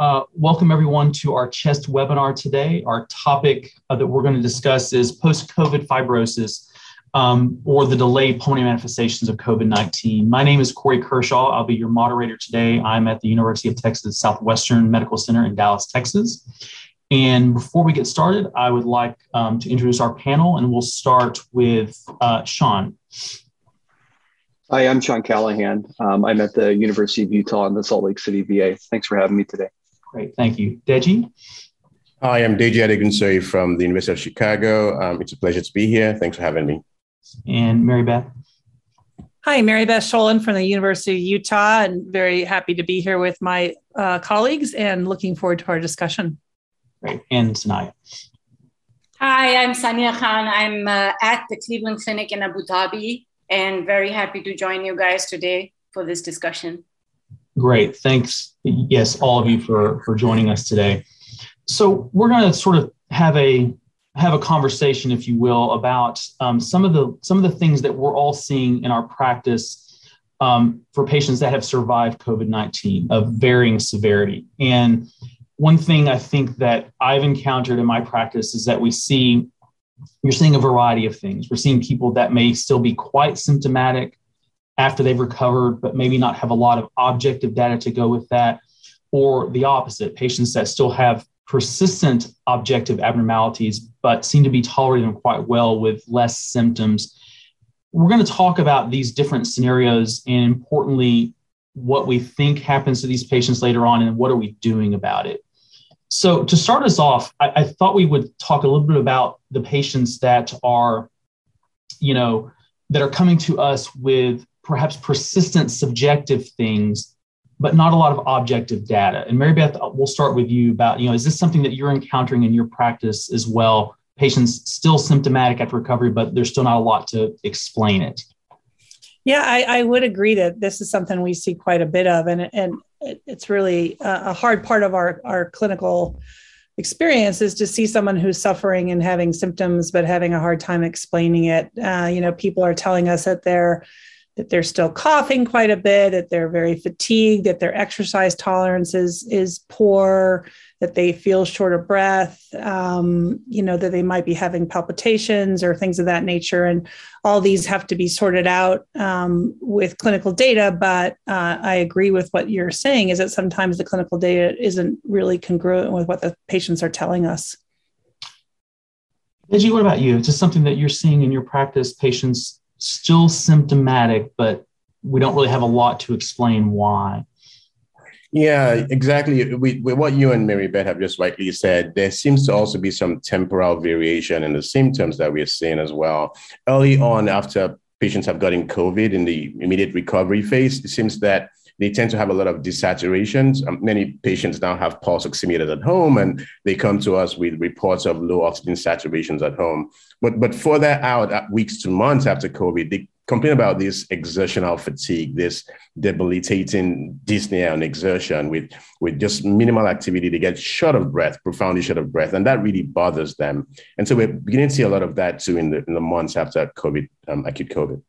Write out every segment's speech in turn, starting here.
Uh, welcome everyone to our chest webinar today. Our topic uh, that we're going to discuss is post-COVID fibrosis um, or the delayed pulmonary manifestations of COVID-19. My name is Corey Kershaw. I'll be your moderator today. I'm at the University of Texas Southwestern Medical Center in Dallas, Texas. And before we get started, I would like um, to introduce our panel and we'll start with uh, Sean. Hi, I'm Sean Callahan. Um, I'm at the University of Utah in the Salt Lake City VA. Thanks for having me today. Great, thank you. Deji? Hi, I'm Deji Adegunsoye from the University of Chicago. Um, it's a pleasure to be here. Thanks for having me. And Mary Beth? Hi, Mary Beth Scholand from the University of Utah, and very happy to be here with my uh, colleagues and looking forward to our discussion. Great. And Sanaya? Hi, I'm Sania Khan. I'm uh, at the Cleveland Clinic in Abu Dhabi and very happy to join you guys today for this discussion. Great. Thanks. Yes, all of you for, for joining us today. So we're going to sort of have a have a conversation, if you will, about um, some of the some of the things that we're all seeing in our practice um, for patients that have survived COVID nineteen of varying severity. And one thing I think that I've encountered in my practice is that we see you're seeing a variety of things. We're seeing people that may still be quite symptomatic after they've recovered, but maybe not have a lot of objective data to go with that, or the opposite, patients that still have persistent objective abnormalities, but seem to be tolerating them quite well with less symptoms. We're going to talk about these different scenarios and importantly, what we think happens to these patients later on and what are we doing about it. So, to start us off, I, I thought we would talk a little bit about the patients that are, you know, that are coming to us with perhaps persistent subjective things, but not a lot of objective data. And Mary Beth, we'll start with you about, you know, is this something that you're encountering in your practice as well? Patients still symptomatic after recovery, but there's still not a lot to explain it. Yeah, I, I would agree that this is something we see quite a bit of, and and it's really a hard part of our our clinical experience is to see someone who's suffering and having symptoms but having a hard time explaining it uh, you know people are telling us that they're that they're still coughing quite a bit that they're very fatigued that their exercise tolerance is is poor that they feel short of breath um, you know that they might be having palpitations or things of that nature and all these have to be sorted out um, with clinical data but uh, i agree with what you're saying is that sometimes the clinical data isn't really congruent with what the patients are telling us Deji, what about you? Is this something that you're seeing in your practice? Patients still symptomatic, but we don't really have a lot to explain why. Yeah, exactly. With, with, what you and Mary Beth have just rightly said, there seems to also be some temporal variation in the symptoms that we're seeing as well. Early on, after patients have gotten COVID in the immediate recovery phase, it seems that they tend to have a lot of desaturations. Um, many patients now have pulse oximeters at home, and they come to us with reports of low oxygen saturations at home. But but further out, at weeks to months after COVID, they complain about this exertional fatigue, this debilitating dyspnea and exertion with, with just minimal activity. They get short of breath, profoundly short of breath, and that really bothers them. And so we're beginning to see a lot of that too in the, in the months after COVID, um, acute COVID.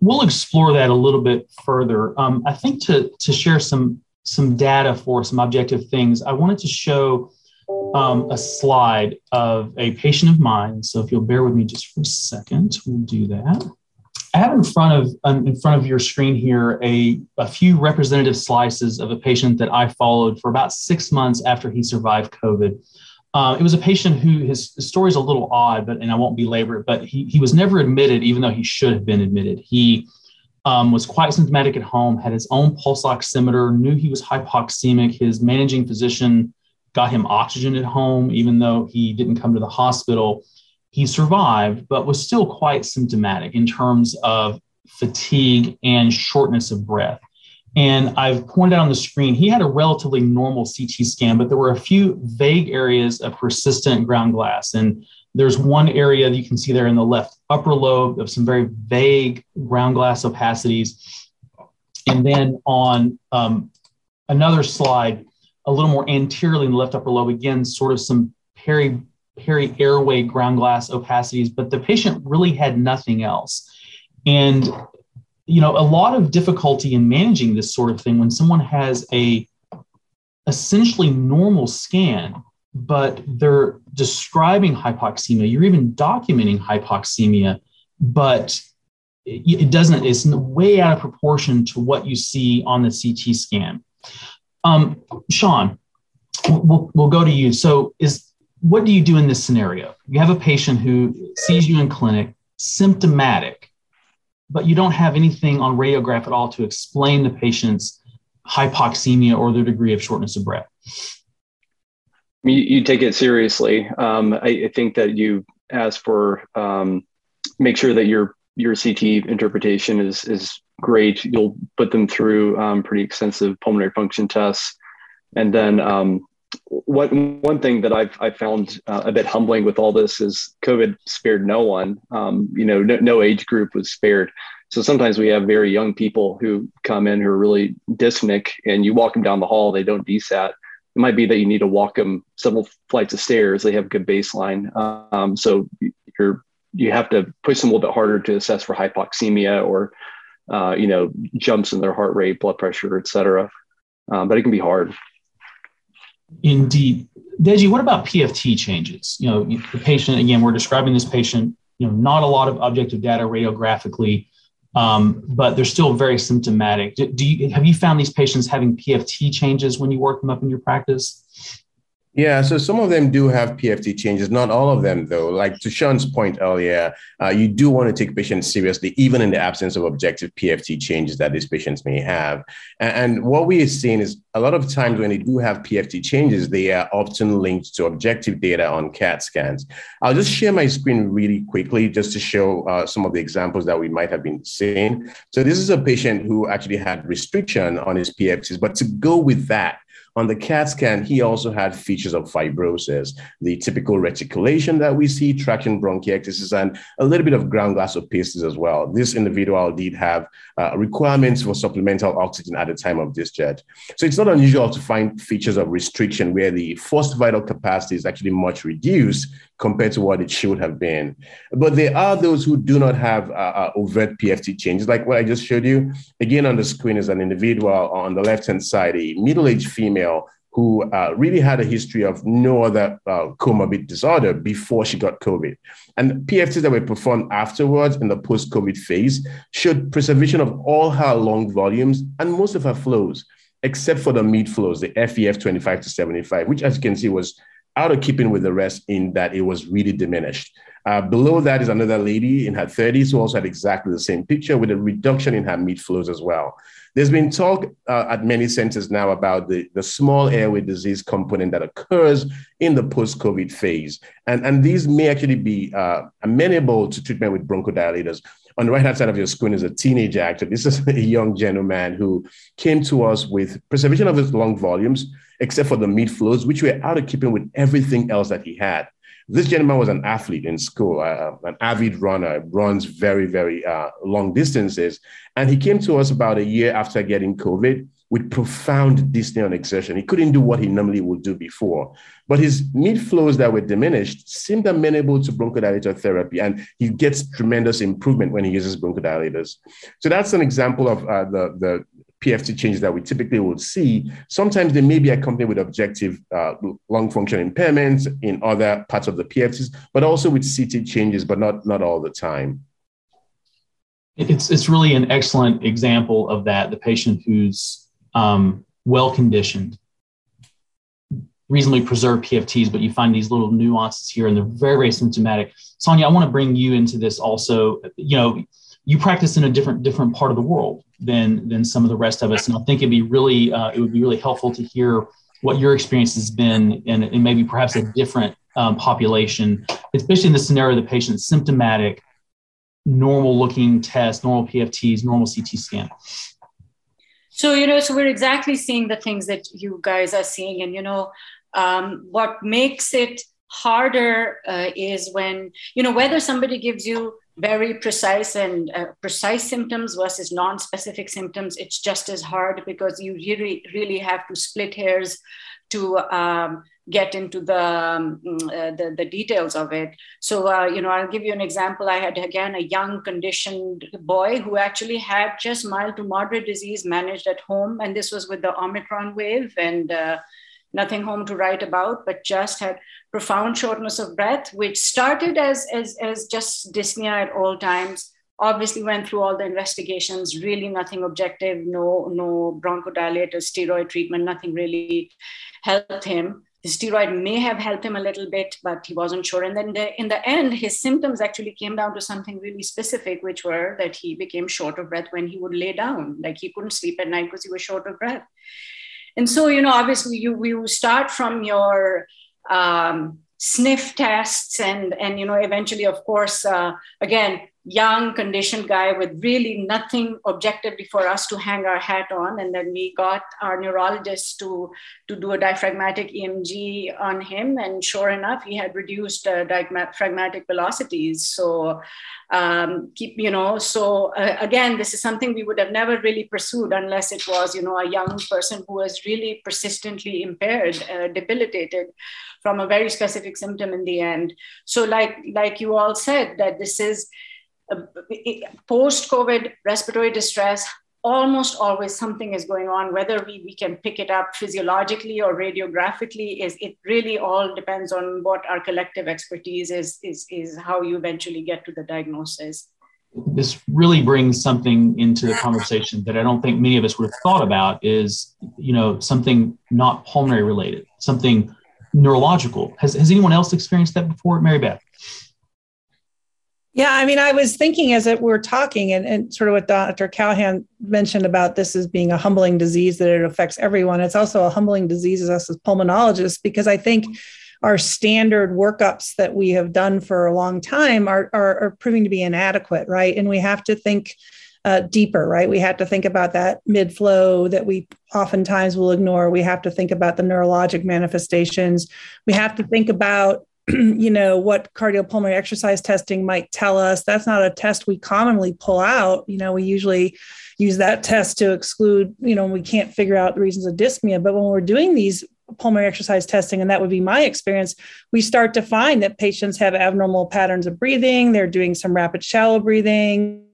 We'll explore that a little bit further. Um, I think to, to share some, some data for some objective things, I wanted to show um, a slide of a patient of mine. So if you'll bear with me just for a second, we'll do that. I have in front of um, in front of your screen here a, a few representative slices of a patient that I followed for about six months after he survived COVID. Uh, it was a patient who his, his story is a little odd, but and I won't belabor it. But he he was never admitted, even though he should have been admitted. He um, was quite symptomatic at home, had his own pulse oximeter, knew he was hypoxemic. His managing physician got him oxygen at home, even though he didn't come to the hospital he survived, but was still quite symptomatic in terms of fatigue and shortness of breath. And I've pointed out on the screen, he had a relatively normal CT scan, but there were a few vague areas of persistent ground glass. And there's one area that you can see there in the left upper lobe of some very vague ground glass opacities. And then on um, another slide, a little more anteriorly in the left upper lobe, again, sort of some peri peri-airway ground glass opacities, but the patient really had nothing else. And you know, a lot of difficulty in managing this sort of thing when someone has a essentially normal scan, but they're describing hypoxemia. You're even documenting hypoxemia, but it doesn't, it's way out of proportion to what you see on the CT scan. Um, Sean, we'll, we'll go to you. So, is what do you do in this scenario? You have a patient who sees you in clinic, symptomatic, but you don't have anything on radiograph at all to explain the patient's hypoxemia or their degree of shortness of breath. You, you take it seriously. Um, I, I, think that you ask for um, make sure that your your CT interpretation is is great. You'll put them through um, pretty extensive pulmonary function tests, and then what one thing that I've I found uh, a bit humbling with all this is COVID spared no one. Um, you know, no, no, age group was spared. So sometimes we have very young people who come in who are really dyspneic, and you walk them down the hall, they don't desat. It might be that you need to walk them several flights of stairs. They have a good baseline, um, so you're you have to push them a little bit harder to assess for hypoxemia or uh, you know jumps in their heart rate, blood pressure, et cetera. Um, but it can be hard. Indeed. Deji, what about PFT changes? You know, the patient, again, we're describing this patient, you know, not a lot of objective data radiographically, um, but they're still very symptomatic. Do, do you, have you found these patients having PFT changes when you work them up in your practice? Yeah, so some of them do have PFT changes, not all of them, though. Like to Sean's point earlier, uh, you do want to take patients seriously, even in the absence of objective PFT changes that these patients may have. And, and what we are seeing is a lot of times when they do have PFT changes, they are often linked to objective data on CAT scans. I'll just share my screen really quickly just to show uh, some of the examples that we might have been seeing. So this is a patient who actually had restriction on his PFTs, but to go with that, on the CAT scan, he also had features of fibrosis, the typical reticulation that we see, traction bronchiectasis, and a little bit of ground glass opacities as well. This individual did have uh, requirements for supplemental oxygen at the time of discharge. So it's not unusual to find features of restriction where the forced vital capacity is actually much reduced compared to what it should have been. But there are those who do not have uh, uh overt PFT changes, like what I just showed you. Again, on the screen is an individual on the left hand side, a middle aged female who uh, really had a history of no other uh, comorbid disorder before she got COVID. And PFTs that were performed afterwards in the post COVID phase showed preservation of all her lung volumes and most of her flows, except for the mid flows, the FEF 25 to 75, which, as you can see, was out of keeping with the rest in that it was really diminished. Uh, below that is another lady in her 30s who also had exactly the same picture with a reduction in her mid flows as well. There's been talk uh, at many centers now about the, the small airway disease component that occurs in the post COVID phase. And, and these may actually be uh, amenable to treatment with bronchodilators. On the right hand side of your screen is a teenager actor. This is a young gentleman who came to us with preservation of his lung volumes, except for the mid flows, which were out of keeping with everything else that he had. This gentleman was an athlete in school, uh, an avid runner, runs very, very uh, long distances. And he came to us about a year after getting COVID with profound dyspnea on exertion. He couldn't do what he normally would do before. But his mid flows that were diminished seemed amenable to bronchodilator therapy, and he gets tremendous improvement when he uses bronchodilators. So that's an example of uh, the, the PFT changes that we typically would see, sometimes they may be accompanied with objective uh, lung function impairments in other parts of the PFTs, but also with CT changes, but not, not all the time. It's, it's really an excellent example of that. The patient who's um, well conditioned, reasonably preserved PFTs, but you find these little nuances here and they're very, very symptomatic. Sonia, I want to bring you into this also. You know, you practice in a different different part of the world than than some of the rest of us, and I think it'd be really uh, it would be really helpful to hear what your experience has been and, maybe perhaps a different um, population, especially in the scenario of the patient symptomatic, normal looking test, normal PFTs, normal CT scan. So you know, so we're exactly seeing the things that you guys are seeing, and you know, um, what makes it harder uh, is when you know whether somebody gives you very precise and uh, precise symptoms versus non-specific symptoms it's just as hard because you really really have to split hairs to um, get into the, um, uh, the, the, details of it. So, uh, you know, I'll give you an example. I had, again, a young conditioned boy who actually had just mild to moderate disease managed at home. And this was with the Omicron wave and uh, nothing home to write about, but just had profound shortness of breath, which started as, as, as just dyspnea at all times. Obviously went through all the investigations really nothing objective no no bronchodilator steroid treatment nothing really helped him. The steroid may have helped him a little bit but he wasn't sure. And then the, in the end his symptoms actually came down to something really specific which were that he became short of breath when he would lay down. Like he couldn't sleep at night because he was short of breath and so you know obviously you you start from your um, sniff tests and and you know eventually of course uh, again young conditioned guy with really nothing objectively for us to hang our hat on. And then we got our neurologist to to do a diaphragmatic emg on him. And sure enough he had reduced uh, diaphragmatic velocities. So um, keep you know so uh, again this is something we would have never really pursued unless it was you know a young person who was really persistently impaired uh, debilitated from a very specific symptom in the end. So like like you all said that this is Uh, post COVID respiratory distress, almost always something is going on. Whether we, we can pick it up physiologically or radiographically is it really all depends on what our collective expertise is is is how you eventually get to the diagnosis. This really brings something into the conversation that i don't think many of us would have thought about is you know something not pulmonary related something neurological. Has, has anyone else experienced that before? Mary beth yeah, I mean, I was thinking as it, we are talking, and, and sort of what Dr. Callahan mentioned about this as being a humbling disease that it affects everyone. It's also a humbling disease as us as pulmonologists because I think our standard workups that we have done for a long time are, are, are proving to be inadequate, right? And we have to think uh, deeper, right? We have to think about that mid flow that we oftentimes will ignore. We have to think about the neurologic manifestations. We have to think about you know what cardiopulmonary exercise testing might tell us. That's not a test we commonly pull out. You know we usually use that test to exclude you know we can't figure out the reasons of dyspnea. But when we're doing these pulmonary exercise testing and that would be my experience we start to find that patients have abnormal patterns of breathing. They're doing some rapid shallow breathing.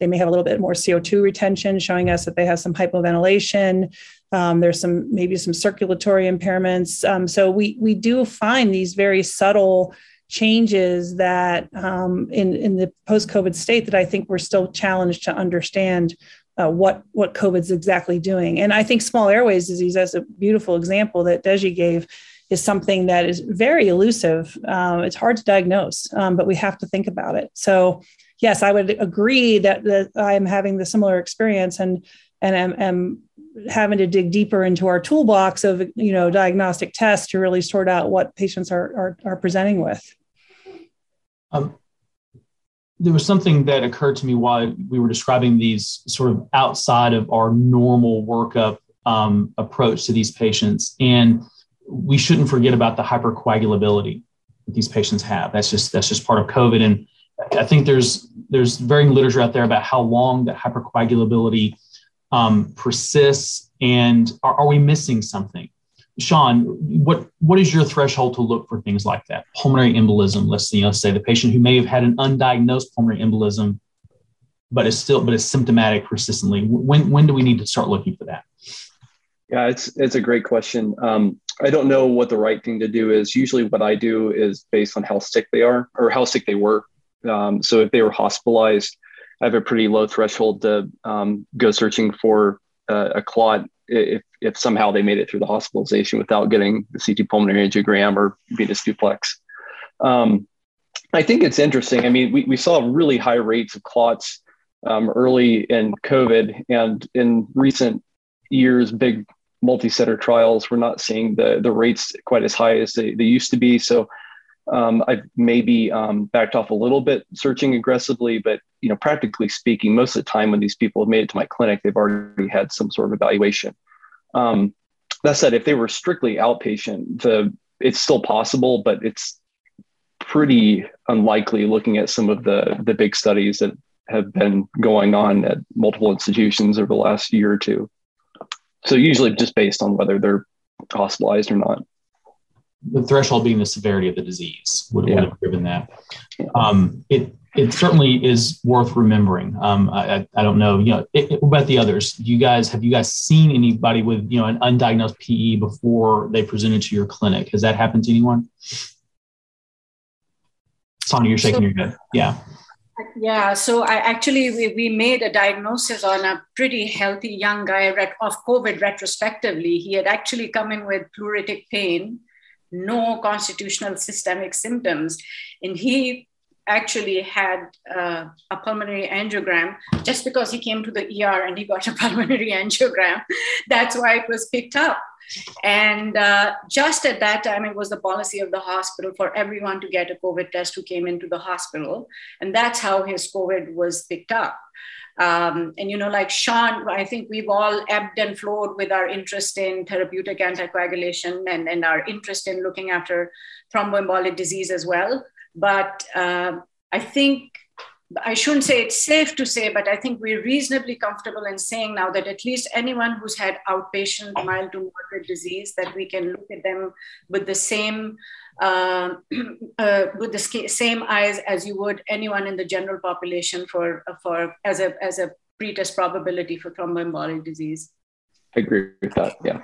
They may have a little bit more CO2 retention, showing us that they have some hypoventilation. Um, there's some maybe some circulatory impairments. Um, so we we do find these very subtle changes that um, in in the post-COVID state that I think we're still challenged to understand uh, what what COVID's exactly doing. And I think small airways disease, as a beautiful example that Deji gave, is something that is very elusive. Um, it's hard to diagnose, um, but we have to think about it. So yes, I would agree that, that I'm having the similar experience and and am, am having to dig deeper into our toolbox of you know diagnostic tests to really sort out what patients are are, are presenting with. Um, there was something that occurred to me while we were describing these sort of outside of our normal workup um, approach to these patients, and we shouldn't forget about the hypercoagulability that these patients have. That's just that's just part of COVID, and I think there's there's varying literature out there about how long that hypercoagulability um, persists, and are, are, we missing something? Sean, what what is your threshold to look for things like that? Pulmonary embolism. Let's you know, say the patient who may have had an undiagnosed pulmonary embolism, but is still but is symptomatic persistently. When when do we need to start looking for that? Yeah, it's it's a great question. Um, I don't know what the right thing to do is. Usually, what I do is based on how sick they are or how sick they were. Um, so if they were hospitalized, I have a pretty low threshold to um, go searching for uh, a clot if, if somehow they made it through the hospitalization without getting the CT pulmonary angiogram or venous duplex. Um, I think it's interesting. I mean, we, we saw really high rates of clots um, early in COVID, and in recent years, big multi-center trials, we're not seeing the the rates quite as high as they, they used to be. So um, I've maybe um, backed off a little bit searching aggressively, but you know, practically speaking, most of the time when these people have made it to my clinic, they've already had some sort of evaluation. Um, that said, if they were strictly outpatient, the it's still possible, but it's pretty unlikely looking at some of the the big studies that have been going on at multiple institutions over the last year or two. So usually just based on whether they're hospitalized or not. The threshold being the severity of the disease would, yeah. would have driven that. Um, it it certainly is worth remembering. Um, I, I, don't know, you know, it, it, about the others? Do you guys have you guys seen anybody with you know an undiagnosed PE before they presented to your clinic? Has that happened to anyone? Sonia, you're shaking so, your head. Yeah. Yeah, so I actually we, we made a diagnosis on a pretty healthy young guy of COVID retrospectively. He had actually come in with pleuritic pain, no constitutional systemic symptoms, and he actually had uh, a pulmonary angiogram just because he came to the ER and he got a pulmonary angiogram. That's why it was picked up. And uh, just at that time, it was the policy of the hospital for everyone to get a COVID test who came into the hospital. And that's how his COVID was picked up. Um, and, you know, like Sean, I think we've all ebbed and flowed with our interest in therapeutic anticoagulation and, and our interest in looking after thromboembolic disease as well. But uh, I think I shouldn't say it's safe to say, but I think we're reasonably comfortable in saying now that at least anyone who's had outpatient mild to moderate disease, that we can look at them with the same uh, uh, with the same eyes as you would anyone in the general population for for as a as a pretest probability for thromboembolic disease. I agree with that. Yeah.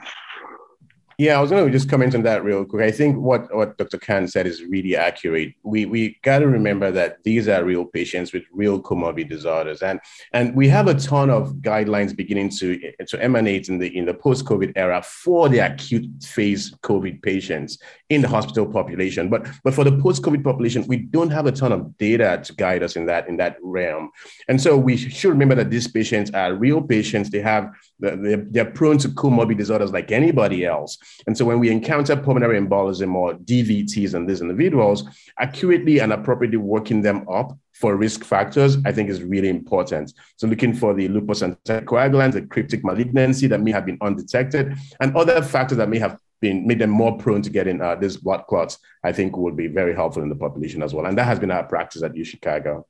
Yeah, I was going to just comment on that real quick. I think what, what Dr. Khan said is really accurate. We we got to remember that these are real patients with real comorbid disorders, and and we have a ton of guidelines beginning to to emanate in the in the post COVID era for the acute phase COVID patients in the hospital population. But but for the post COVID population, we don't have a ton of data to guide us in that in that realm, and so we should remember that these patients are real patients. They have they're, they're prone to comorbid disorders like anybody else. And so when we encounter pulmonary embolism or DVTs in these individuals, accurately and appropriately working them up for risk factors, I think is really important. So looking for the lupus anticoagulant, the cryptic malignancy that may have been undetected, and other factors that may have been made them more prone to getting uh, these blood clots, I think would be very helpful in the population as well. And that has been our practice at UChicago.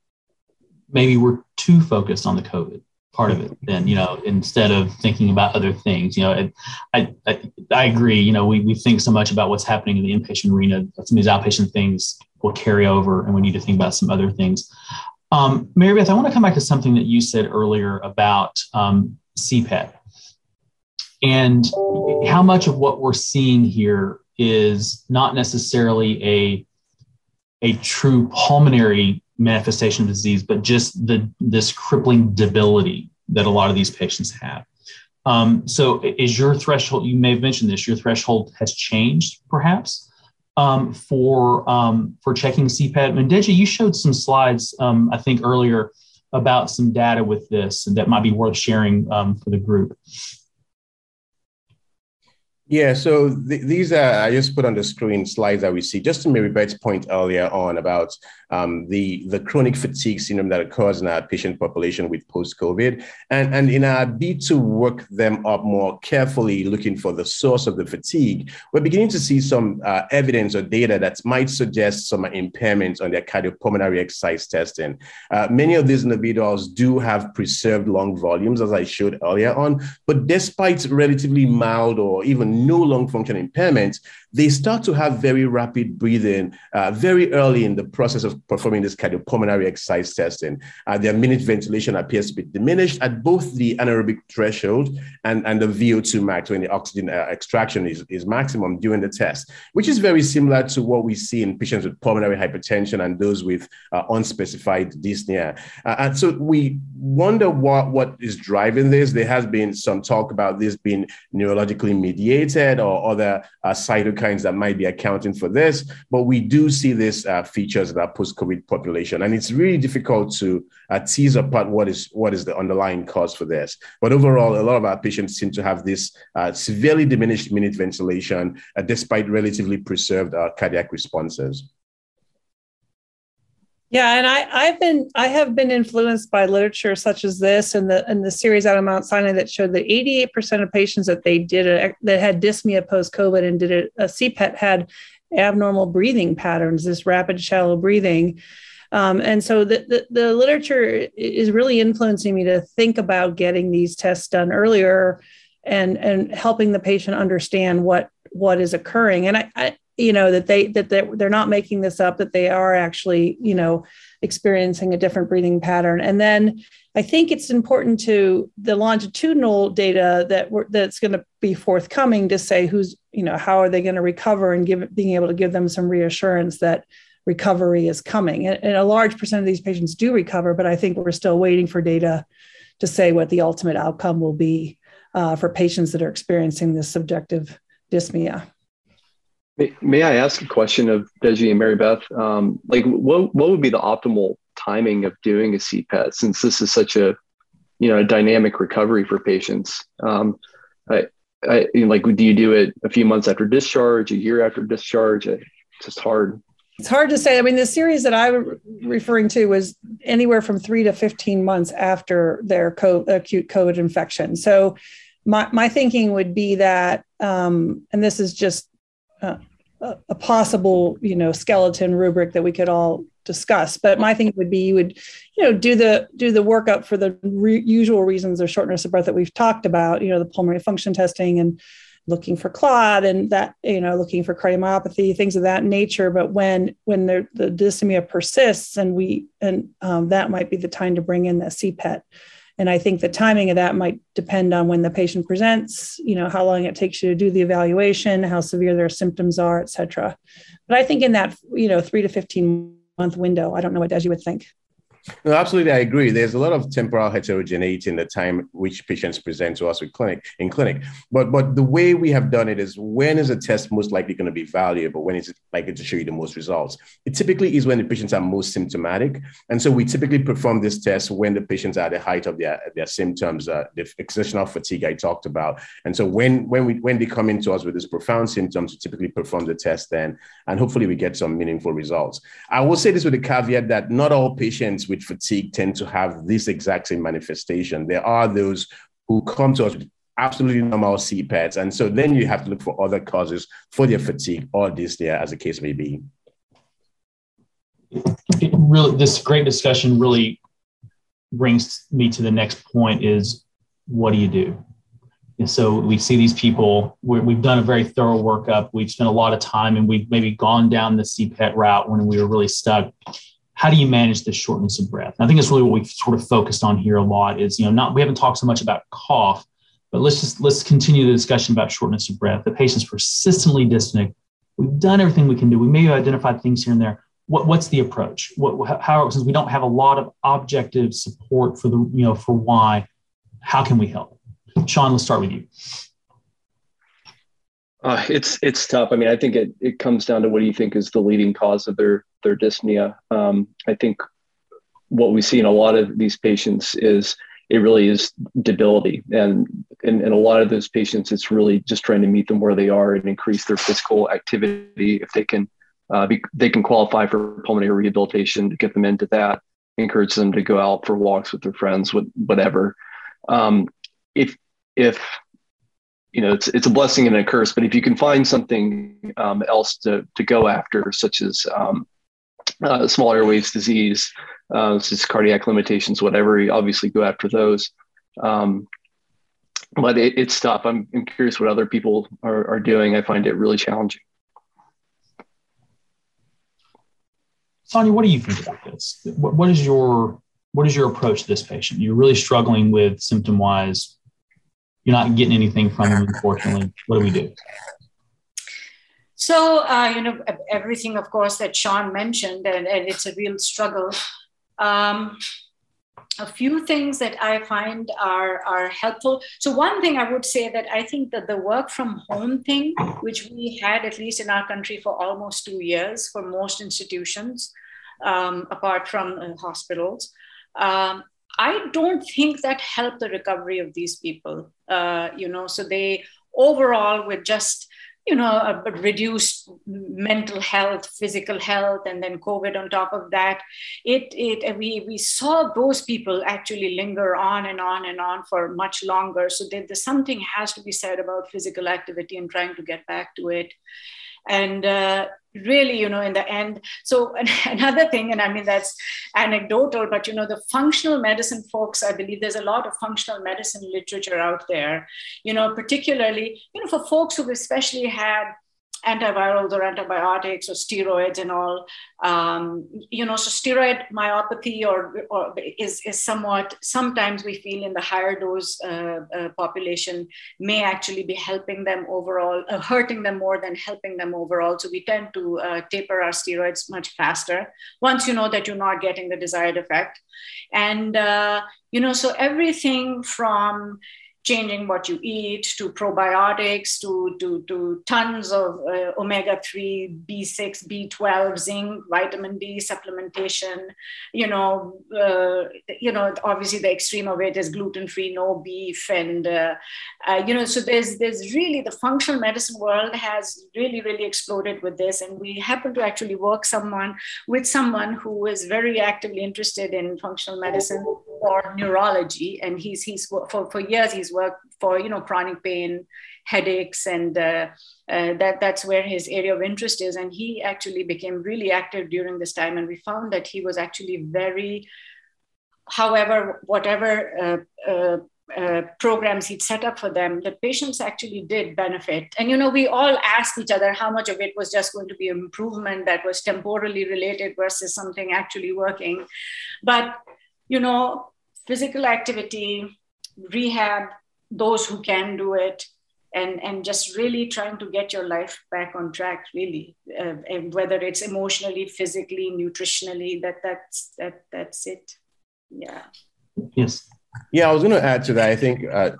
Maybe we're too focused on the COVID part of it then you know instead of thinking about other things you know I, I i agree you know we, we think so much about what's happening in the inpatient arena. Some of these outpatient things will carry over and we need to think about some other things. Um, mary beth i want to come back to something that you said earlier about um, cpet and how much of what we're seeing here is not necessarily a a true pulmonary manifestation of disease, but just the this crippling debility that a lot of these patients have. Um, so, is your threshold? You may have mentioned this. Your threshold has changed, perhaps, um, for um, for checking CPET. And Deji, you showed some slides, um, I think, earlier about some data with this that might be worth sharing um, for the group. Yeah, so th- these are, I just put on the screen slides that we see, just to Mary Beth's point earlier on about um, the, the chronic fatigue syndrome that occurs in our patient population with post-COVID. And, and in our bid to work them up more carefully, looking for the source of the fatigue, we're beginning to see some uh, evidence or data that might suggest some impairments on their cardiopulmonary exercise testing. Uh, many of these individuals do have preserved lung volumes, as I showed earlier on, but despite relatively mild or even no lung function impairment, they start to have very rapid breathing uh, very early in the process of performing this cardiopulmonary exercise testing. Uh, their minute ventilation appears to be diminished at both the anaerobic threshold and, and the VO2 max when the oxygen uh, extraction is, is maximum during the test, which is very similar to what we see in patients with pulmonary hypertension and those with uh, unspecified dyspnea. Uh, and so we wonder what, what is driving this. There has been some talk about this being neurologically mediated or other uh, that might be accounting for this, but we do see these uh, features in our post-COVID population, and it's really difficult to uh, tease apart what is what is the underlying cause for this. But overall, a lot of our patients seem to have this uh, severely diminished minute ventilation, uh, despite relatively preserved uh, cardiac responses. Yeah, and I, I've been I have been influenced by literature such as this and the and the series out of Mount Sinai that showed that 88% of patients that they did a, that had dyspnea post COVID and did a, a CPET had abnormal breathing patterns, this rapid shallow breathing. Um, and so the, the, the literature is really influencing me to think about getting these tests done earlier and and helping the patient understand what what is occurring. And I, I you know that they that they're, not making this up that they are actually you know experiencing a different breathing pattern. And then i think it's important to the longitudinal data that we're, that's going to be forthcoming to say who's you know how are they going to recover and give being able to give them some reassurance that recovery is coming. And, and a large percent of these patients do recover but i think we're still waiting for data to say what the ultimate outcome will be uh, for patients that are experiencing this subjective dyspnea May, may I ask a question of Deji and Mary Beth? Um, like, what what would be the optimal timing of doing a CPET since this is such a you know a dynamic recovery for patients? Um, I, I like, do you do it a few months after discharge, a year after discharge? It's just hard. It's hard to say. I mean, the series that I'm referring to was anywhere from three to 15 months after their co- acute COVID infection. So, my, my thinking would be that, um, and this is just a possible you know skeleton rubric that we could all discuss. But my thing would be you would you know do the do the workup for the re- usual reasons of shortness of breath that we've talked about you know the pulmonary function testing and looking for clot and that you know looking for cardiomyopathy things of that nature. But when when the, the dyspnea persists and we and um, that might be the time to bring in the cpet and I think the timing of that might depend on when the patient presents, you know, how long it takes you to do the evaluation, how severe their symptoms are, et cetera. But I think in that, you know, three to 15 month window, I don't know what Deji would think. No, absolutely, I agree. There's a lot of temporal heterogeneity in the time which patients present to us with clinic in clinic. But but the way we have done it is when is a test most likely going to be valuable? When is it likely to show you the most results? It typically is when the patients are most symptomatic, and so we typically perform this test when the patients are at the height of their their symptoms, uh, the exertional fatigue I talked about. And so when when we when they come into us with these profound symptoms, we typically perform the test then, and hopefully we get some meaningful results. I will say this with a caveat that not all patients with fatigue tend to have this exact same manifestation. There are those who come to us with absolutely normal CPETs. And so then you have to look for other causes for their fatigue or dyspnea, as the case may be. It really, this great discussion really brings me to the next point is what do you do? And so we see these people, we have done a very thorough workup. We've spent a lot of time and we've maybe gone down the CPET route when we were really stuck how do you manage the shortness of breath? And I think that's really what we've sort of focused on here a lot is, you know, not, we haven't talked so much about cough, but let's just, let's continue the discussion about shortness of breath. The patient's persistently dyspneic. We've done everything we can do. We may have identified things here and there. What, what's the approach? What, how, since we don't have a lot of objective support for the, you know, for why, how can we help? Sean, let's start with you. Uh, it's it's tough. I mean, I think it it comes down to what do you think is the leading cause of their their dyspnea. Um, I think what we see in a lot of these patients is it really is debility, and in, in a lot of those patients, it's really just trying to meet them where they are and increase their physical activity. If they can, uh, be, they can qualify for pulmonary rehabilitation to get them into that. Encourage them to go out for walks with their friends, with whatever. Um, if if you know it's it's a blessing and a curse but if you can find something um, else to to go after such as um, uh, small airways disease uh, such as cardiac limitations whatever you obviously go after those. Um, but it, it's tough. I'm, I'm curious what other people are, are doing. I find it really challenging. Sonia what do you think about this? What, what is your what is your approach to this patient? You're really struggling with symptom wise you're not getting anything from them, unfortunately. What do we do? So, uh, you know, everything, of course, that Sean mentioned, and, and it's a real struggle. Um, a few things that I find are, are helpful. So, one thing I would say that I think that the work from home thing, which we had at least in our country for almost two years for most institutions, um, apart from uh, hospitals, um, I don't think that helped the recovery of these people. Uh, you know, so they overall were just you know a, reduced mental health, physical health, and then COVID on top of that. It it we we saw those people actually linger on and on and on for much longer. So there, there's something has to be said about physical activity and trying to get back to it and uh, really you know in the end so another thing and i mean that's anecdotal but you know the functional medicine folks i believe there's a lot of functional medicine literature out there you know particularly you know for folks who've especially had antivirals or antibiotics or steroids and all. Um, you know, so steroid myopathy or, or is, is somewhat, sometimes we feel in the higher dose uh, uh, population may actually be helping them overall, uh, hurting them more than helping them overall. So we tend to uh, taper our steroids much faster once you know that you're not getting the desired effect. And, uh, you know, so everything from changing what you eat to probiotics to, to, to tons of uh, omega-3 b6 b12 zinc vitamin d supplementation. You know uh, you know obviously the extreme of it is gluten-free no beef and uh, uh, you know so there's there's really the functional medicine world has really really exploded with this and we happen to actually work someone with someone who is very actively interested in functional medicine or neurology and he's he's for, for years he's work for you know chronic pain headaches and uh, uh, that that's where his area of interest is. And he actually became really active during this time. And we found that he was actually very however whatever uh, uh, uh programs he'd set up for them the patients actually did benefit. And you know we all asked each other how much of it was just going to be improvement that was temporally related versus something actually working. But you know physical activity rehab those who can do it and and just really trying to get your life back on track really uh, and whether it's emotionally physically nutritionally that that's that that's it yeah yes yeah, I was going to add to that. I think uh,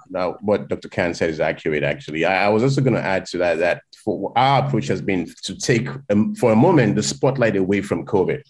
what Dr. Khan said is accurate. Actually, I, I was also going to add to that that for our approach has been to take um, for a moment the spotlight away from COVID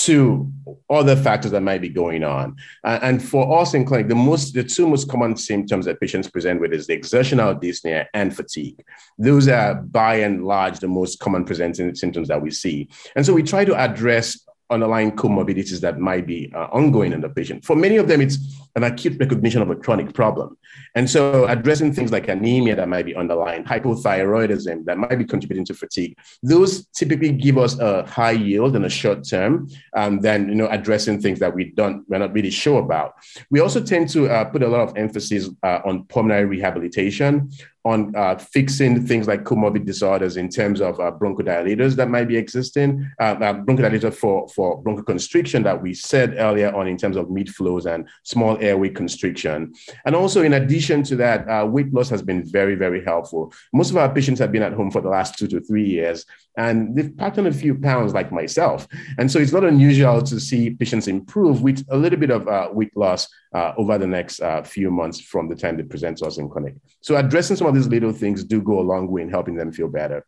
to other factors that might be going on. Uh, and for us in clinic, the most the two most common symptoms that patients present with is the exertional dyspnea and fatigue. Those are by and large the most common presenting symptoms that we see. And so we try to address underlying comorbidities that might be uh, ongoing in the patient. For many of them, it's an acute recognition of a chronic problem. And so addressing things like anemia that might be underlying, hypothyroidism that might be contributing to fatigue, those typically give us a high yield in a short term um, than you know addressing things that we don't we're not really sure about. We also tend to uh, put a lot of emphasis uh, on pulmonary rehabilitation, on uh, fixing things like comorbid disorders in terms of uh, bronchodilators that might be existing, uh, uh, bronchodilator for, for bronchoconstriction that we said earlier on in terms of mid flows and small airway constriction. And also, in addition to that, uh, weight loss has been very, very helpful. Most of our patients have been at home for the last two to three years, and they've packed on a few pounds like myself. And so it's not unusual to see patients improve with a little bit of uh, weight loss uh, over the next uh, few months from the time they present to us in clinic. So addressing some of these little things do go a long way in helping them feel better.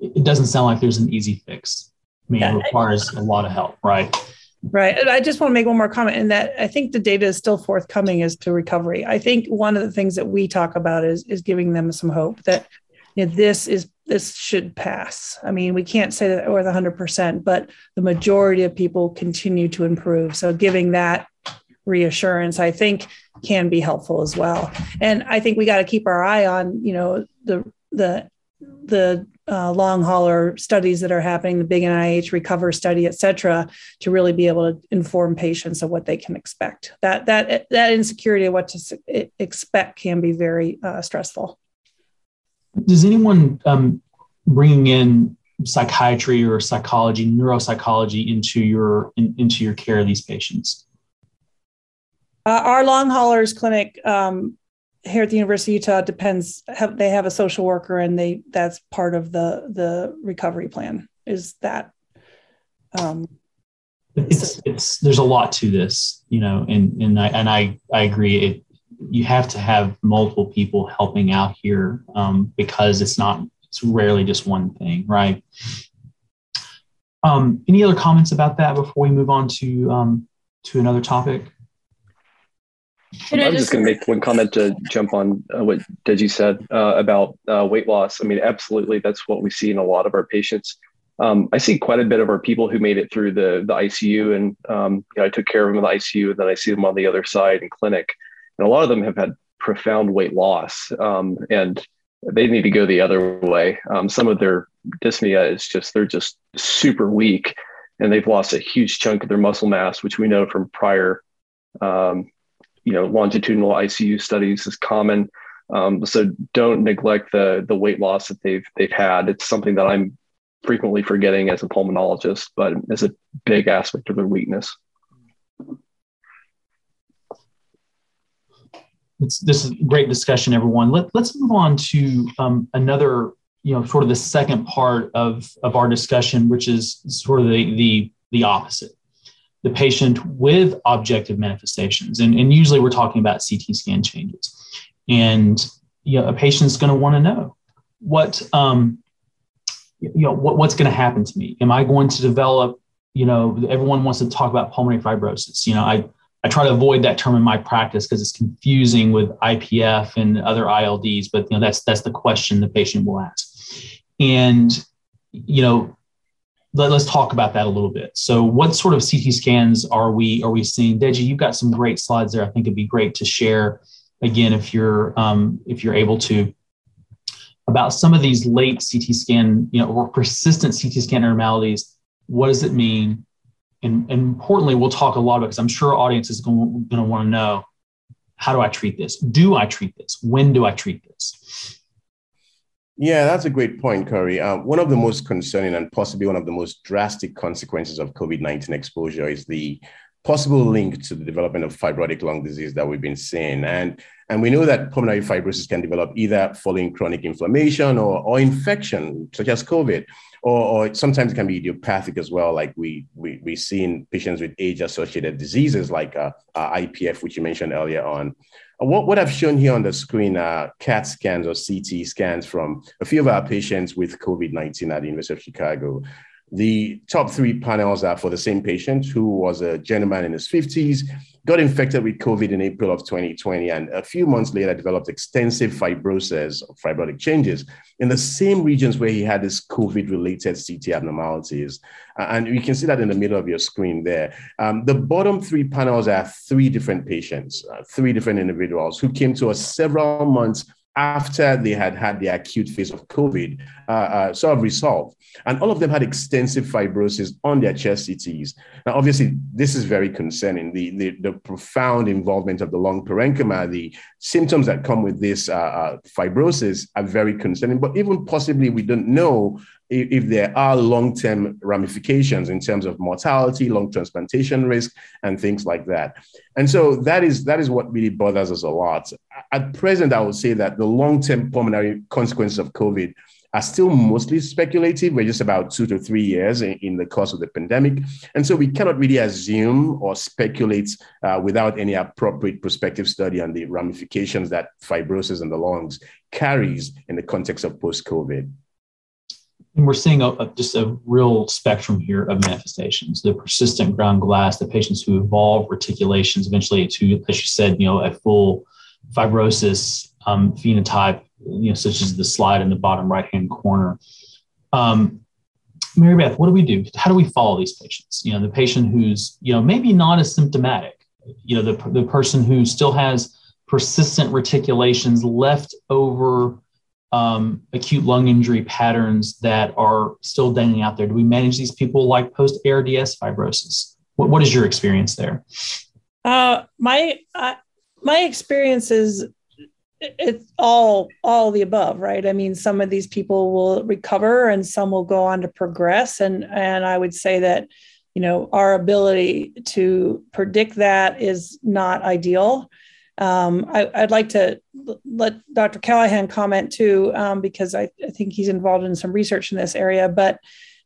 It doesn't sound like there's an easy fix. I mean, yeah. it requires a lot of help, right? Right. And I just want to make one more comment in that I think the data is still forthcoming as to recovery. I think one of the things that we talk about is is giving them some hope that you know, this is this should pass. I mean, we can't say that with 100%, but the majority of people continue to improve. So giving that reassurance, I think, can be helpful as well. And I think we got to keep our eye on, you know, the the the uh, long hauler studies that are happening, the big NIH recover study, et cetera, to really be able to inform patients of what they can expect. That that that insecurity of what to expect can be very uh, stressful. Does anyone um, bringing in psychiatry or psychology, neuropsychology into your in, into your care of these patients? Uh, our long haulers clinic um, here at the University of Utah depends. Have, they have a social worker, and they that's part of the the recovery plan. Is that? Um, it's it's there's a lot to this, you know, and and I and I I agree. It you have to have multiple people helping out here um, because it's not it's rarely just one thing, right? Um, any other comments about that before we move on to um, to another topic? I was just going to make one comment to jump on uh, what Deji said uh, about uh, weight loss. I mean, absolutely, that's what we see in a lot of our patients. Um, I see quite a bit of our people who made it through the the ICU, and um, you know, I took care of them in the ICU, and then I see them on the other side in clinic, and a lot of them have had profound weight loss, um, and they need to go the other way. Um, some of their dyspnea is just they're just super weak, and they've lost a huge chunk of their muscle mass, which we know from prior um, you know, longitudinal ICU studies is common. Um, so don't neglect the the weight loss that they've they've had. It's something that I'm frequently forgetting as a pulmonologist, but is a big aspect of their weakness. It's, this is a great discussion, everyone. Let, let's move on to um, another, you know, sort of the second part of, of our discussion, which is sort of the, the, the opposite the patient with objective manifestations. And, and usually we're talking about CT scan changes. And you know, a patient's going to want to know what, um, you know, what, what's going to happen to me? Am I going to develop, you know, everyone wants to talk about pulmonary fibrosis. You know, I, I try to avoid that term in my practice because it's confusing with IPF and other ILDs, but you know, that's, that's the question the patient will ask. And, you know, let, us talk about that a little bit. So, what sort of CT scans are we are we seeing? Deji, you've got some great slides there. I think it'd be great to share again if you're um, if you're able to about some of these late CT scan, you know, or persistent CT scan abnormalities. What does it mean? And, and importantly, we'll talk a lot about because I'm sure audience is going to want to know how do I treat this? Do I treat this? When do I treat this? Yeah, that's a great point, Corey. Uh, one of the most concerning and possibly one of the most drastic consequences of COVID 19 exposure is the possible link to the development of fibrotic lung disease that we've been seeing. And, and we know that pulmonary fibrosis can develop either following chronic inflammation or, or infection, such as COVID, or, or sometimes it can be idiopathic as well, like we, we, we see in patients with age associated diseases like uh, uh, IPF, which you mentioned earlier on. What, what I've shown here on the screen are CAT scans or CT scans from a few of our patients with COVID 19 at the University of Chicago. The top three panels are for the same patient who was a gentleman in his 50s, got infected with COVID in April of 2020, and a few months later developed extensive fibrosis, fibrotic changes in the same regions where he had this COVID related CT abnormalities. And you can see that in the middle of your screen there. Um, the bottom three panels are three different patients, uh, three different individuals who came to us several months after they had had the acute phase of COVID uh, uh, sort of resolved. And all of them had extensive fibrosis on their chest CTs. Now, obviously, this is very concerning. The, the, the profound involvement of the lung parenchyma, the symptoms that come with this uh, uh fibrosis are very concerning. But even possibly, we don't know if, there are long term ramifications in terms of mortality, lung transplantation risk, and things like that. And so that is that is what really bothers us a lot. At present, I would say that the long term pulmonary consequences of COVID are still mostly speculative. We're just about two to three years in, in the course of the pandemic. And so we cannot really assume or speculate uh, without any appropriate prospective study on the ramifications that fibrosis in the lungs carries in the context of post COVID. And we're seeing a, a, just a real spectrum here of manifestations. The persistent ground glass, the patients who evolve reticulations eventually to, as you said, you know, a full fibrosis um, phenotype, you know, such as the slide in the bottom right hand corner. Um, Mary Beth, what do we do? How do we follow these patients? You know, the patient who's, you know, maybe not as symptomatic, you know, the, the person who still has persistent reticulations left over um, acute lung injury patterns that are still dangling out there? Do we manage these people like post ARDS fibrosis? What, what is your experience there? Uh, my uh, my experience is it's all all the above right i mean some of these people will recover and some will go on to progress and and i would say that you know our ability to predict that is not ideal um, I, would like to let Dr. Callahan comment too, um, because I, I, think he's involved in some research in this area. But,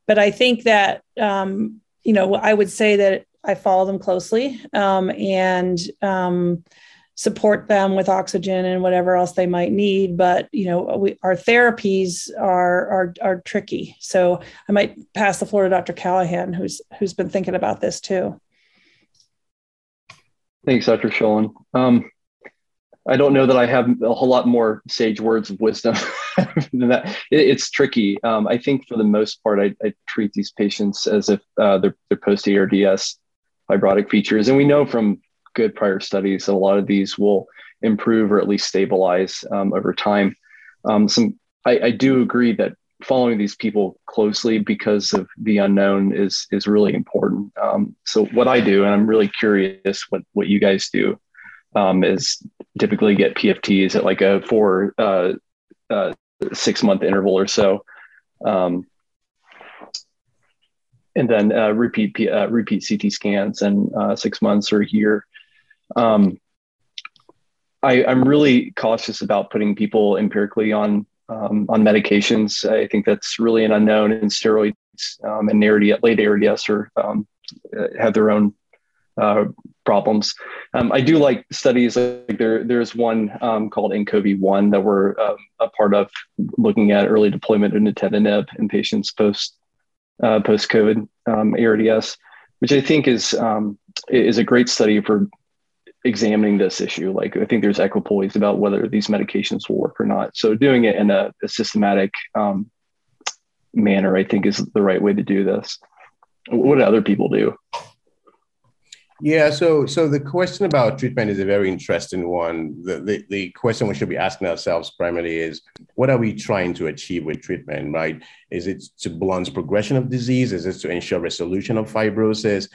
but I think that um, you know I would say that I follow them closely um, and um, support them with oxygen and whatever else they might need. But you know, we, our therapies are, are are tricky. So I might pass the floor to Dr. Callahan, who's who's been thinking about this too. Thanks, Dr. Scholand. Um, I don't know that I have a whole lot more sage words of wisdom than that. It, it's tricky. Um, I think for the most part, I, I treat these patients as if uh, they're, they're post ARDS fibrotic features. And we know from good prior studies that a lot of these will improve or at least stabilize um, over time. Um, some, I, I do agree that following these people closely because of the unknown is is really important. Um, so what I do, and I'm really curious what what you guys do, um, is typically get PFTs at like a four uh, uh, six month interval or so. Um, and then uh, repeat uh, repeat CT scans in uh, six months or a year. Um, I, am really cautious about putting people empirically on um, on medications. I think that's really an unknown, and steroids um, and ARDS, late ARDS are um, have their own uh, problems. Um, I do like studies like there. There's one um, called NCOV one that we're uh, a part of, looking at early deployment of nintedanib in patients post uh, post COVID um, ARDS, which I think is um, is a great study for examining this issue. Like I think there's equipoise about whether these medications will work or not. So doing it in a, a systematic um, manner, I think, is the right way to do this. What do other people do? Yeah, so so the question about treatment is a very interesting one. The, the, the question we should be asking ourselves primarily is what are we trying to achieve with treatment, right? Is it to blunt progression of disease? Is it to ensure resolution of fibrosis?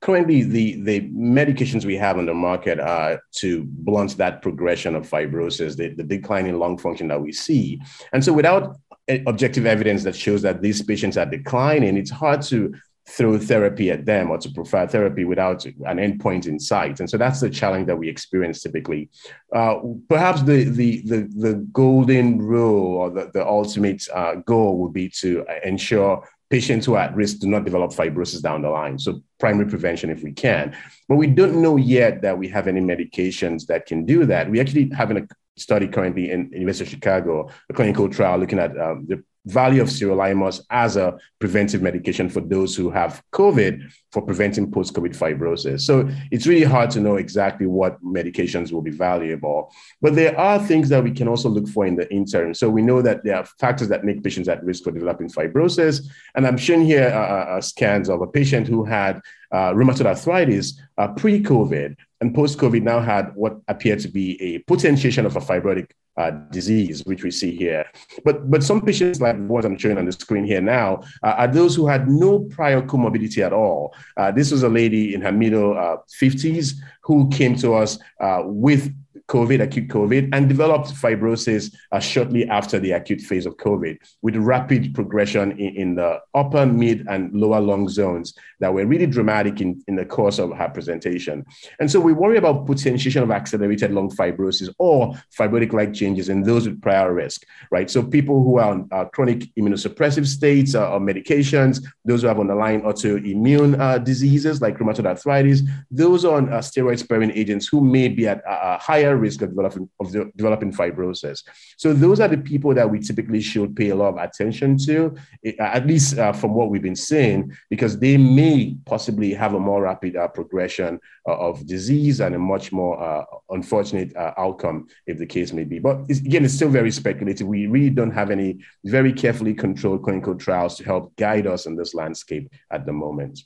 Currently, the, the medications we have on the market are to blunt that progression of fibrosis, the, the decline in lung function that we see. And so without eh, objective evidence that shows that these patients are declining, it's hard to throw therapy at them or to provide therapy without an endpoint in sight. And so that's the challenge that we experience typically. Uh, perhaps the, the, the, the, golden rule or the, the ultimate uh, goal would be to ensure patients who are at risk do not develop fibrosis down the line. So primary prevention if we can. But we don't know yet that we have any medications that can do that. We actually have a study currently in University of Chicago, a clinical trial looking at um, the value of sirolimus as a preventive medication for those who have COVID for preventing post-COVID fibrosis. So it's really hard to know exactly what medications will be valuable, but there are things that we can also look for in the interim. So we know that there are factors that make patients at risk for developing fibrosis, and I'm showing here uh, uh, uh scans of a patient who had uh, rheumatoid arthritis uh, pre-COVID and post-COVID now had what appeared to be a potentiation of a fibrotic uh, disease, which we see here. But, but some patients, like what I'm showing on the screen here now, uh, are those who had no prior comorbidity at all. Uh, this was a lady in her middle 50s uh, who came to us uh, with COVID, acute COVID, and developed fibrosis uh, shortly after the acute phase of COVID, with rapid progression in, in, the upper, mid, and lower lung zones that were really dramatic in, in the course of her presentation. And so we worry about potentiation of accelerated lung fibrosis or fibrotic like changes in those with prior risk, right? So people who are on uh, chronic immunosuppressive states uh, or medications, those who have underlying autoimmune uh, diseases like rheumatoid arthritis, those on uh, steroid sparing agents who may be at a higher risk of developing, of de- developing fibrosis. So those are the people that we typically should pay a lot of attention to, eh, at least uh, from what we've been seeing, because they may possibly have a more rapid uh, progression uh, of disease and a much more uh, unfortunate uh, outcome, if the case may be. But it's, again, it's still very speculative. We really don't have any very carefully controlled clinical trials to help guide us in this landscape at the moment.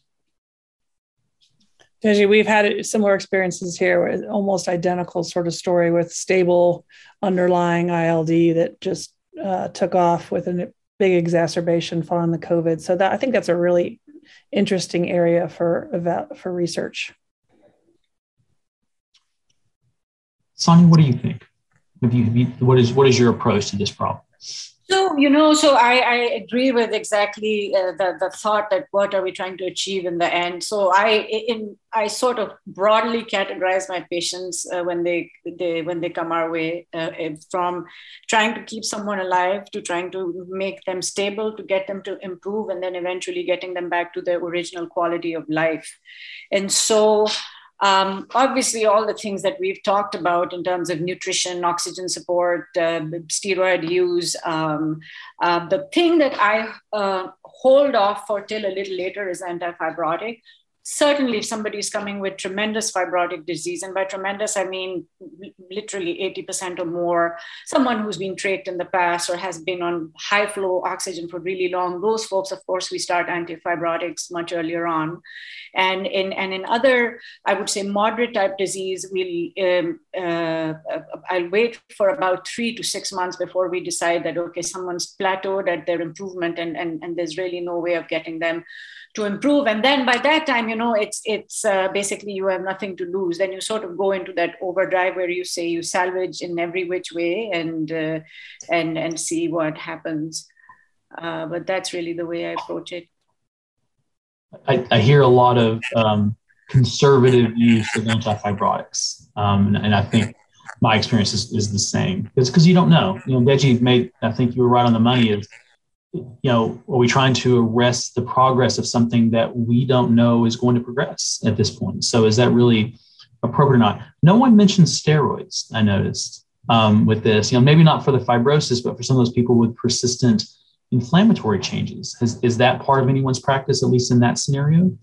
We've had similar experiences here, where almost identical sort of story with stable underlying ILD that just uh, took off with a big exacerbation following the COVID. So that I think that's a really interesting area for for research. Sonny, what do you think? Have you, have you, what is what is your approach to this problem? So, you know, so I, I agree with exactly uh, the, the thought that what are we trying to achieve in the end. So I, in, I sort of broadly categorize my patients uh, when they, they, when they come our way uh, from trying to keep someone alive to trying to make them stable, to get them to improve, and then eventually getting them back to their original quality of life. And so um, obviously, all the things that we've talked about in terms of nutrition, oxygen support, uh, steroid use. Um, uh, the thing that I uh, hold off for till a little later is antifibrotic certainly if somebody is coming with tremendous fibrotic disease, and by tremendous, I mean literally 80% or more, someone who's been trached in the past or has been on high flow oxygen for really long, those folks, of course, we start antifibrotics much earlier on. And in, and in other, I would say moderate type disease, we'll, um, uh, I'll wait for about three to six months before we decide that, okay, someone's plateaued at their improvement and, and, and there's really no way of getting them to improve and then by that time you know it's it's uh, basically you have nothing to lose. Then you sort of go into that overdrive where you say you salvage in every which way and uh, and and see what happens. Uh, but that's really the way i approach it. I, I hear a lot of um, conservative use of antifibrotics um, and, and, i think my experience is, is the same. It's because you don't know. You know Deji made i think you were right on the money is you know, are we trying to arrest the progress of something that we don't know is going to progress at this point? So is that really appropriate or not? No one mentioned steroids, I noticed um, with this, you know, maybe not for the fibrosis, but for some of those people with persistent inflammatory changes. Has, is that part of anyone's practice, at least in that scenario?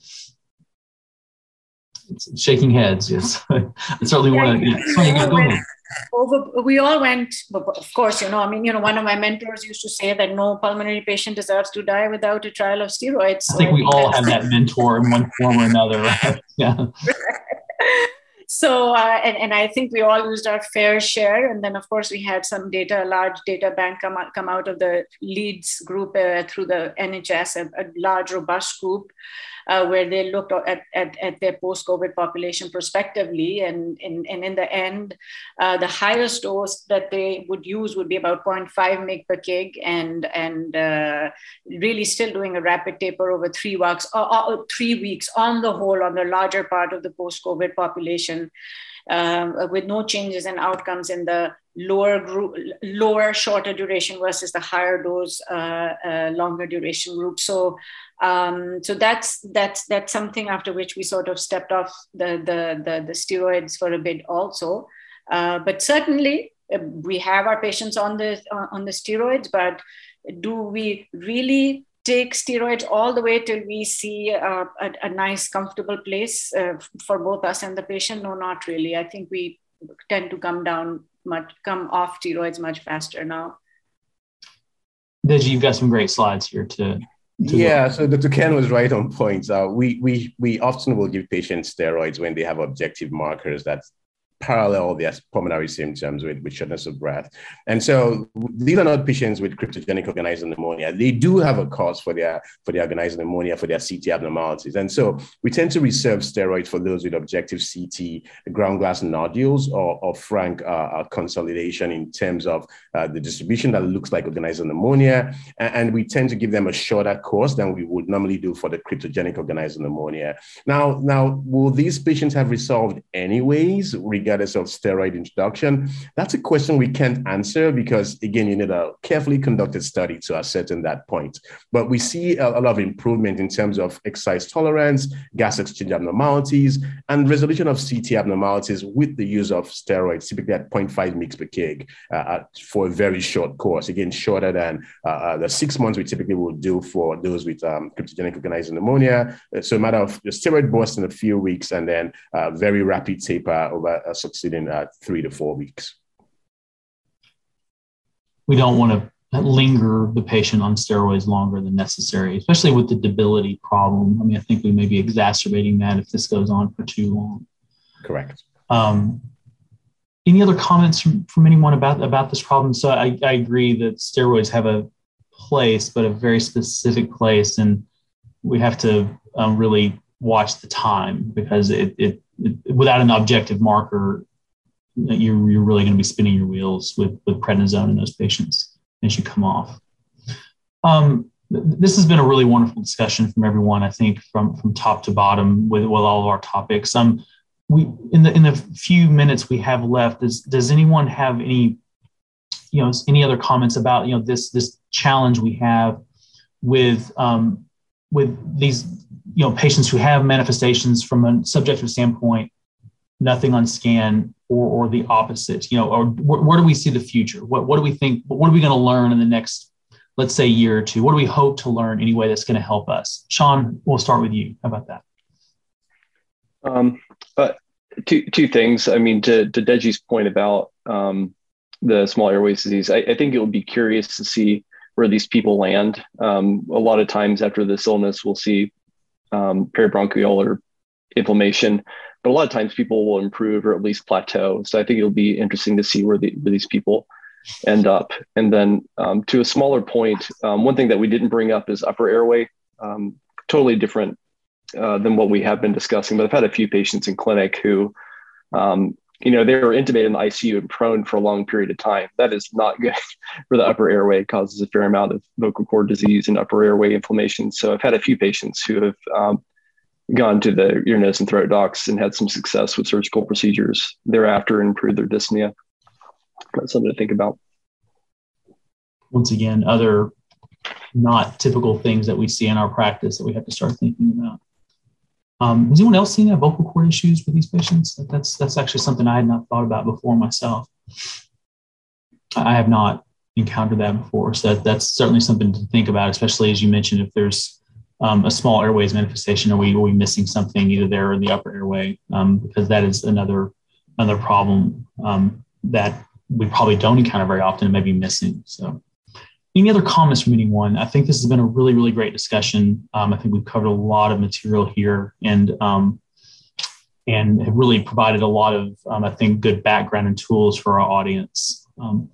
It's shaking heads, yes. I certainly yeah, want to, yeah, over we all went of course you know i mean you know one of my mentors used to say that no pulmonary patient deserves to die without a trial of steroids i think we all have that mentor in one form or another right? yeah so uh, and, and i think we all used our fair share and then of course we had some data a large data bank come out, come out of the leeds group uh, through the nhs a, a large robust group uh, where they looked at, at, at their post COVID population prospectively. And, and, and in the end, uh, the highest dose that they would use would be about 0.5 mg per kg and, and uh, really still doing a rapid taper over three weeks, three weeks on the whole, on the larger part of the post COVID population. Um, with no changes in outcomes in the lower group, lower shorter duration versus the higher dose, uh, uh, longer duration group. So um, so that's that's that's something after which we sort of stepped off the the the, the steroids for a bit also. Uh, but certainly uh, we have our patients on the uh, on the steroids, but do we really take steroids all the way till we see uh, a, a, nice comfortable place uh, for both us and the patient no not really i think we tend to come down much come off steroids much faster now Deji, you've got some great slides here to yeah, so Dr. Ken was right on point. Uh, we, we, we often will give patients steroids when they have objective markers that parallel their pulmonary symptoms with, with shortness of breath. And so these are not patients with cryptogenic organized pneumonia. They do have a cause for their for their organized pneumonia, for their CT abnormalities. And so we tend to reserve steroids for those with objective CT, ground glass nodules, or, or frank uh, uh, consolidation in terms of uh, the distribution that looks like organized pneumonia. And, and, we tend to give them a shorter course than we would normally do for the cryptogenic organized pneumonia. Now, now will these patients have resolved anyways regarding regardless of steroid introduction? That's a question we can't answer because, again, you need a carefully conducted study to ascertain that point. But we see a, a lot of improvement in terms of exercise tolerance, gas exchange abnormalities, and resolution of CT abnormalities with the use of steroids, typically at 0.5 mg per kg uh, for a very short course. Again, shorter than uh, uh, the six months we typically would do for those with um, cryptogenic organized pneumonia. So a matter of steroid burst in a few weeks and then uh, very rapid taper over a succeeding at three to four weeks. We don't want to linger the patient on steroids longer than necessary, especially with the debility problem. I mean, I think we may be exacerbating that if this goes on for too long. Correct. Um, any other comments from, from anyone about about this problem? So I, I agree that steroids have a place, but a very specific place, and we have to um, really watch the time because it, it without an objective marker, you're, you're really going to be spinning your wheels with, with prednisone in those patients as you come off. Um, this has been a really wonderful discussion from everyone. I think from from top to bottom with, with all of our topics. Um, we in the in the few minutes we have left, does does anyone have any, you know, any other comments about you know this this challenge we have with um, with these you know patients who have manifestations from a subjective standpoint nothing on scan or, or the opposite you know or where, where do we see the future? What, what do we think what are we going to learn in the next let's say year or two? What do we hope to learn anyway that's going to help us? Sean we'll start with you. How about that? Um, but two, two things. I mean to, to deji's point about um, the small airways disease I, I think it will be curious to see where these people land um, a lot of times after this illness we'll see um, peribronchial inflammation. But a lot of times people will improve or at least plateau. So I think it'll be interesting to see where, the, where these people end up. And then um, to a smaller point, um, one thing that we didn't bring up is upper airway. Um, totally different uh, than what we have been discussing. But I've had a few patients in clinic who, um, you know, they were intubated in the ICU and prone for a long period of time. That is not good for the upper airway. It causes a fair amount of vocal cord disease and upper airway inflammation. So I've had a few patients who have um, gone to the ear, nose, and throat docs and had some success with surgical procedures thereafter and improved their dyspnea. That's something to think about. Once again, other not typical things that we see in our practice that we have to start thinking about. Um, has anyone else seen that vocal cord issues with these patients? That's that's actually something I had not thought about before myself. I have not encountered that before, so that, that's certainly something to think about, especially as you mentioned, if there's um, a small airways manifestation, are we are we missing something either there or in the upper airway? Um, because that is another another problem um, that we probably don't encounter very often and maybe missing. So any other comments from anyone? I think this has been a really, really great discussion. Um, I think we've covered a lot of material here and um, and have really provided a lot of, um, I think, good background and tools for our audience. Um,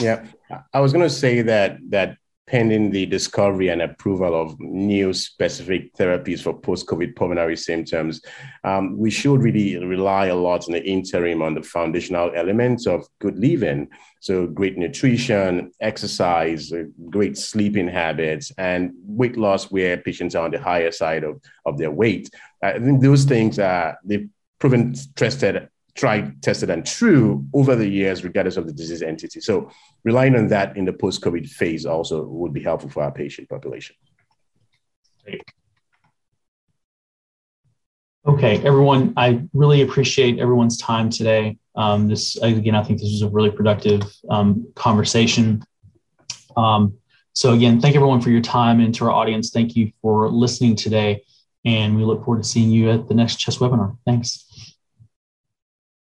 yeah, I was going to say that that pending the discovery and approval of new specific therapies for post-COVID pulmonary symptoms, um, we should really rely a lot in the interim on the foundational elements of good living. So great nutrition, exercise, uh, great sleeping habits, and weight loss where patients are on the higher side of, of their weight. I think those things are, they've proven tested tried, tested, and true over the years, regardless of the disease entity. So relying on that in the post-COVID phase also would be helpful for our patient population. Okay, everyone, I really appreciate everyone's time today. Um, this, again, I think this was a really productive um, conversation. Um, so again, thank everyone for your time and to our audience, thank you for listening today. And we look forward to seeing you at the next CHEST webinar. Thanks.